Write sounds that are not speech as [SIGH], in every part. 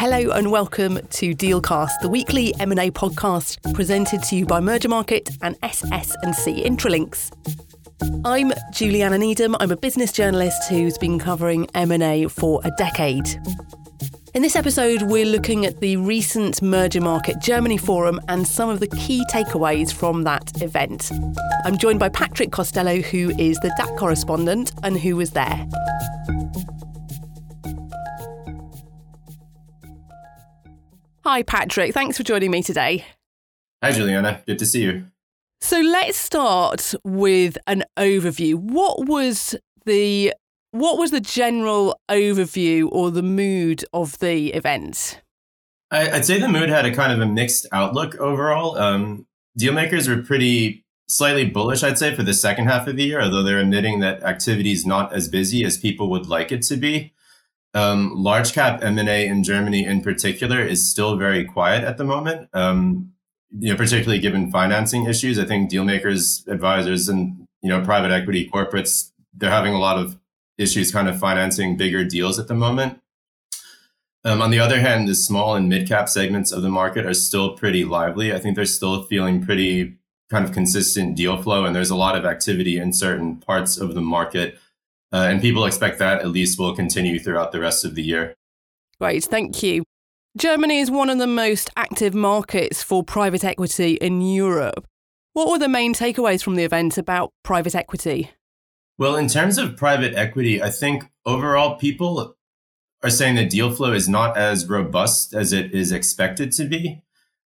Hello and welcome to Dealcast, the weekly M&A podcast presented to you by Mergermarket and SS&C Intralinks. I'm Juliana Needham. I'm a business journalist who's been covering M&A for a decade. In this episode, we're looking at the recent Mergermarket Germany Forum and some of the key takeaways from that event. I'm joined by Patrick Costello, who is the DACH correspondent and who was there. Hi, Patrick. Thanks for joining me today. Hi, Juliana. Good to see you. So let's start with an overview. What was the what was the general overview or the mood of the event? I, would say the mood had a kind of a mixed outlook overall. Um, dealmakers were pretty slightly bullish, I'd say, for the second half of the year, although they're admitting that activity is not as busy as people would like it to be. Um, large cap M&A in Germany in particular is still very quiet at the moment. Um, you know, particularly given financing issues, I think dealmakers, advisors, and you know, private equity corporates, they're having a lot of issues kind of financing bigger deals at the moment. Um, on the other hand, the small and mid cap segments of the market are still pretty lively. I think they're still feeling pretty kind of consistent deal flow, and there's a lot of activity in certain parts of the market. Uh, and people expect that at least will continue throughout the rest of the year. Great, thank you. Germany is one of the most active markets for private equity in Europe. What were the main takeaways from the event about private equity? Well, in terms of private equity, I think overall people are saying that deal flow is not as robust as it is expected to be.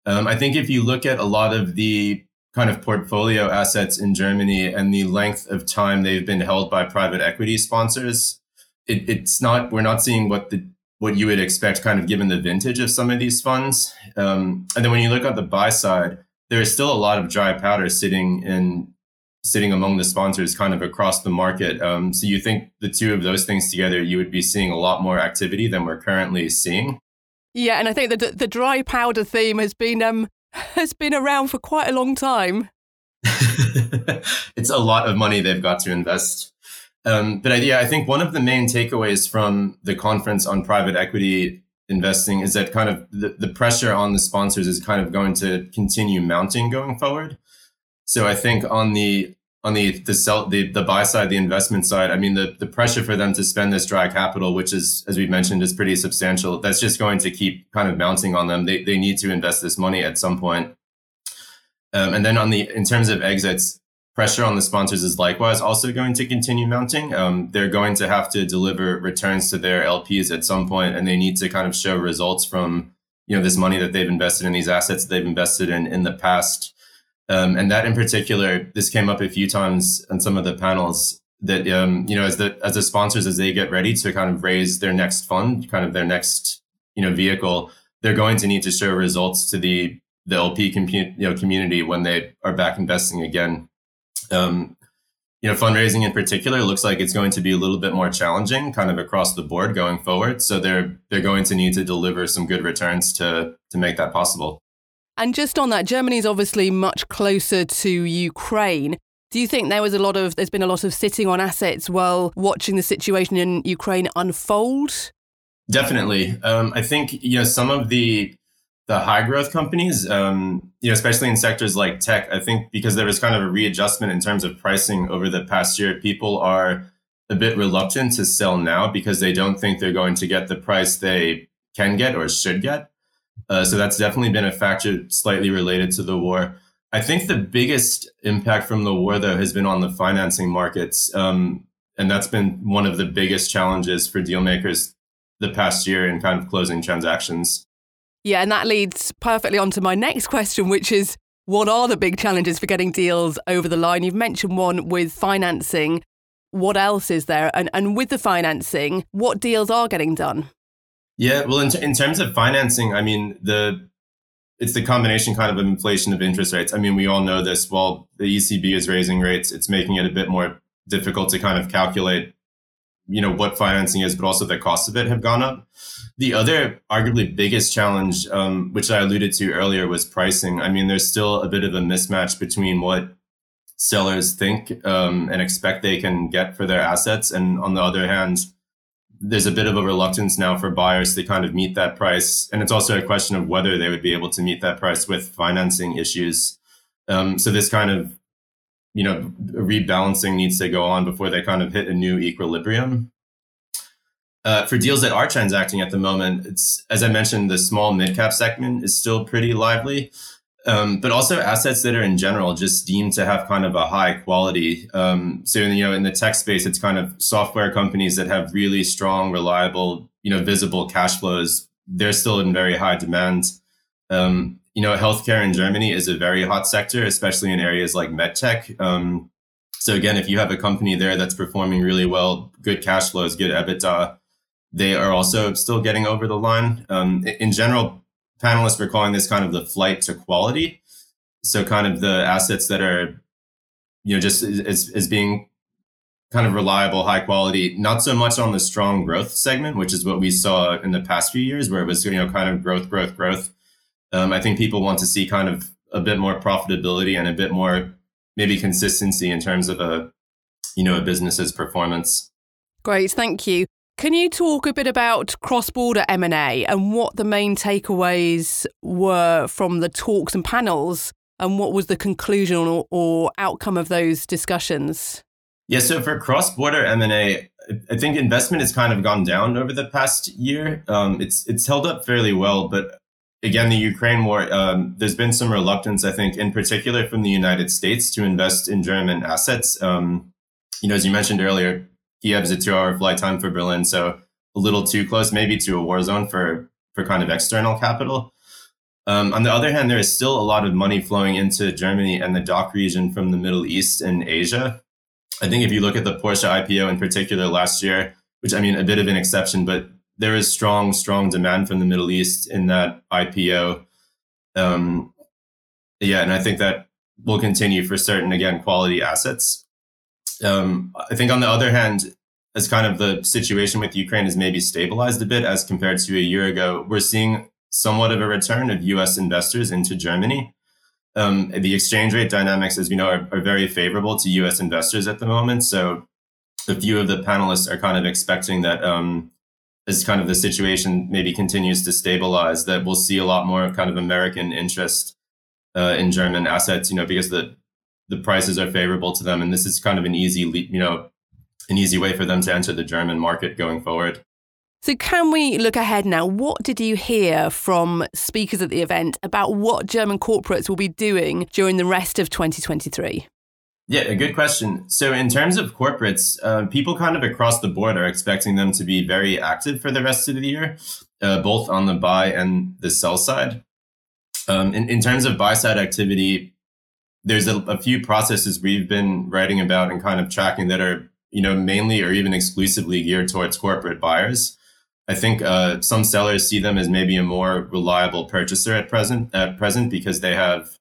Um, I think if you look at a lot of the kind of portfolio assets in Germany and the length of time they've been held by private equity sponsors, it, it's not we're not seeing what the what you would expect, kind of given the vintage of some of these funds. Um, and then when you look at the buy side, there is still a lot of dry powder sitting in sitting among the sponsors kind of across the market. Um, so you think the two of those things together, you would be seeing a lot more activity than we're currently seeing. Yeah, and I think the the dry powder theme has been um [LAUGHS] has been around for quite a long time. [LAUGHS] it's a lot of money they've got to invest. Um, but I, yeah, I think one of the main takeaways from the conference on private equity investing is that kind of the, the pressure on the sponsors is kind of going to continue mounting going forward. So I think on the on the the sell the, the buy side, the investment side, I mean the the pressure for them to spend this dry capital, which is as we mentioned, is pretty substantial. That's just going to keep kind of mounting on them. They they need to invest this money at some point. Um, and then on the in terms of exits, pressure on the sponsors is likewise also going to continue mounting. Um, they're going to have to deliver returns to their LPs at some point, and they need to kind of show results from you know this money that they've invested in these assets that they've invested in in the past. Um, and that in particular, this came up a few times on some of the panels that, um, you know, as the, as the sponsors, as they get ready to kind of raise their next fund, kind of their next, you know, vehicle, they're going to need to show results to the, the LP compu- you know, community when they are back investing again. Um, you know, fundraising in particular looks like it's going to be a little bit more challenging kind of across the board going forward. So they're, they're going to need to deliver some good returns to, to make that possible. And just on that, Germany is obviously much closer to Ukraine. Do you think there was a lot of there's been a lot of sitting on assets while watching the situation in Ukraine unfold? Definitely. Um, I think you know some of the the high growth companies, um, you know, especially in sectors like tech. I think because there was kind of a readjustment in terms of pricing over the past year, people are a bit reluctant to sell now because they don't think they're going to get the price they can get or should get. Uh, so that's definitely been a factor slightly related to the war. I think the biggest impact from the war, though, has been on the financing markets. Um, and that's been one of the biggest challenges for deal makers the past year in kind of closing transactions. Yeah, and that leads perfectly onto my next question, which is what are the big challenges for getting deals over the line? You've mentioned one with financing. What else is there? And, and with the financing, what deals are getting done? Yeah, well, in, in terms of financing, I mean, the it's the combination kind of inflation of interest rates. I mean, we all know this. While the ECB is raising rates, it's making it a bit more difficult to kind of calculate, you know, what financing is, but also the cost of it have gone up. The other, arguably biggest challenge, um, which I alluded to earlier, was pricing. I mean, there's still a bit of a mismatch between what sellers think um, and expect they can get for their assets, and on the other hand, there's a bit of a reluctance now for buyers to kind of meet that price. And it's also a question of whether they would be able to meet that price with financing issues. Um, so this kind of, you know, rebalancing needs to go on before they kind of hit a new equilibrium. Uh, for deals that are transacting at the moment, it's as I mentioned, the small mid cap segment is still pretty lively. Um, but also assets that are in general just deemed to have kind of a high quality. Um, so you know, in the tech space, it's kind of software companies that have really strong, reliable, you know, visible cash flows. They're still in very high demand. Um, you know, healthcare in Germany is a very hot sector, especially in areas like medtech. Um, so again, if you have a company there that's performing really well, good cash flows, good EBITDA, they are also still getting over the line. Um, in general, panelists were calling this kind of the flight to quality. So kind of the assets that are, you know, just as, as being kind of reliable, high quality, not so much on the strong growth segment, which is what we saw in the past few years, where it was, you know, kind of growth, growth, growth. Um, I think people want to see kind of a bit more profitability and a bit more maybe consistency in terms of a, you know, a business's performance. Great, thank you. Can you talk a bit about cross-border M&A and what the main takeaways were from the talks and panels and what was the conclusion or, or outcome of those discussions? Yeah, so for cross-border M&A, I think investment has kind of gone down over the past year. Um, it's it's held up fairly well, but again, the Ukraine war, um, there's been some reluctance, I think, in particular from the United States to invest in German assets. Um, you know, as you mentioned earlier, Kiev's a two hour flight time for Berlin. So a little too close, maybe to a war zone for, for kind of external capital. Um, on the other hand, there is still a lot of money flowing into Germany and the DACH region from the Middle East and Asia. I think if you look at the Porsche IPO in particular last year, which I mean, a bit of an exception, but there is strong, strong demand from the Middle East in that IPO. Um, yeah, and I think that will continue for certain, again, quality assets. Um, I think on the other hand, as kind of the situation with Ukraine has maybe stabilized a bit as compared to a year ago, we're seeing somewhat of a return of US investors into Germany. Um, the exchange rate dynamics, as we know, are, are, very favorable to US investors at the moment. So a few of the panelists are kind of expecting that um, as kind of the situation maybe continues to stabilize, that we'll see a lot more kind of American interest uh, in German assets, you know, because the the prices are favorable to them, and this is kind of an easy, you know, an easy way for them to enter the German market going forward. So, can we look ahead now? What did you hear from speakers at the event about what German corporates will be doing during the rest of 2023? Yeah, a good question. So, in terms of corporates, uh, people kind of across the board are expecting them to be very active for the rest of the year, uh, both on the buy and the sell side. Um, in, in terms of buy side activity, there's a, a few processes we've been writing about and kind of tracking that are you know mainly or even exclusively geared towards corporate buyers. I think uh, some sellers see them as maybe a more reliable purchaser at present at present because they have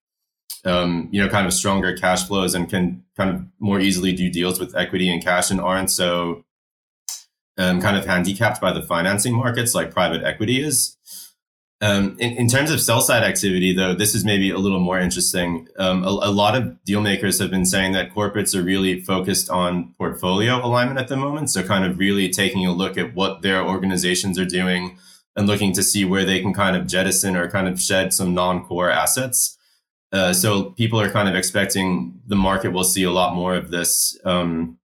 um, you know kind of stronger cash flows and can kind of more easily do deals with equity and cash and aren't so um, kind of handicapped by the financing markets like private equity is. Um, in, in, terms of sell side activity, though, this is maybe a little more interesting. Um, a, a, lot of deal makers have been saying that corporates are really focused on portfolio alignment at the moment. So, kind of really taking a look at what their organizations are doing and looking to see where they can kind of jettison or kind of shed some non core assets. Uh, so, people are kind of expecting the market will see a lot more of this um,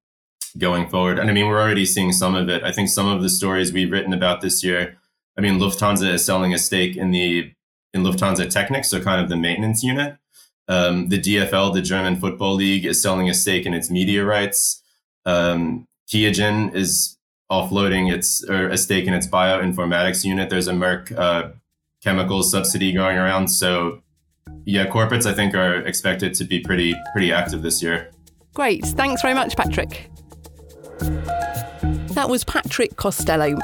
going forward. And I mean, we're already seeing some of it. I think some of the stories we've written about this year I mean, Lufthansa is selling a stake in the in Lufthansa Technik, so kind of the maintenance unit. Um, the DFL, the German Football League, is selling a stake in its media rights. Um, Qiagen is offloading its or a stake in its bioinformatics unit. There's a Merck uh, chemicals subsidy going around. So, yeah, corporates I think are expected to be pretty pretty active this year. Great, thanks very much, Patrick. That was Patrick Costello.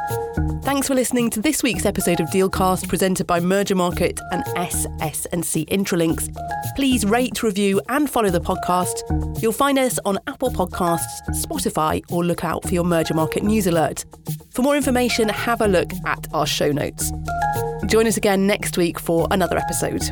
Thanks for listening to this week's episode of Dealcast presented by Mergermarket and SS&C Intralinks. Please rate, review and follow the podcast. You'll find us on Apple Podcasts, Spotify or look out for your Mergermarket news alert. For more information, have a look at our show notes. Join us again next week for another episode.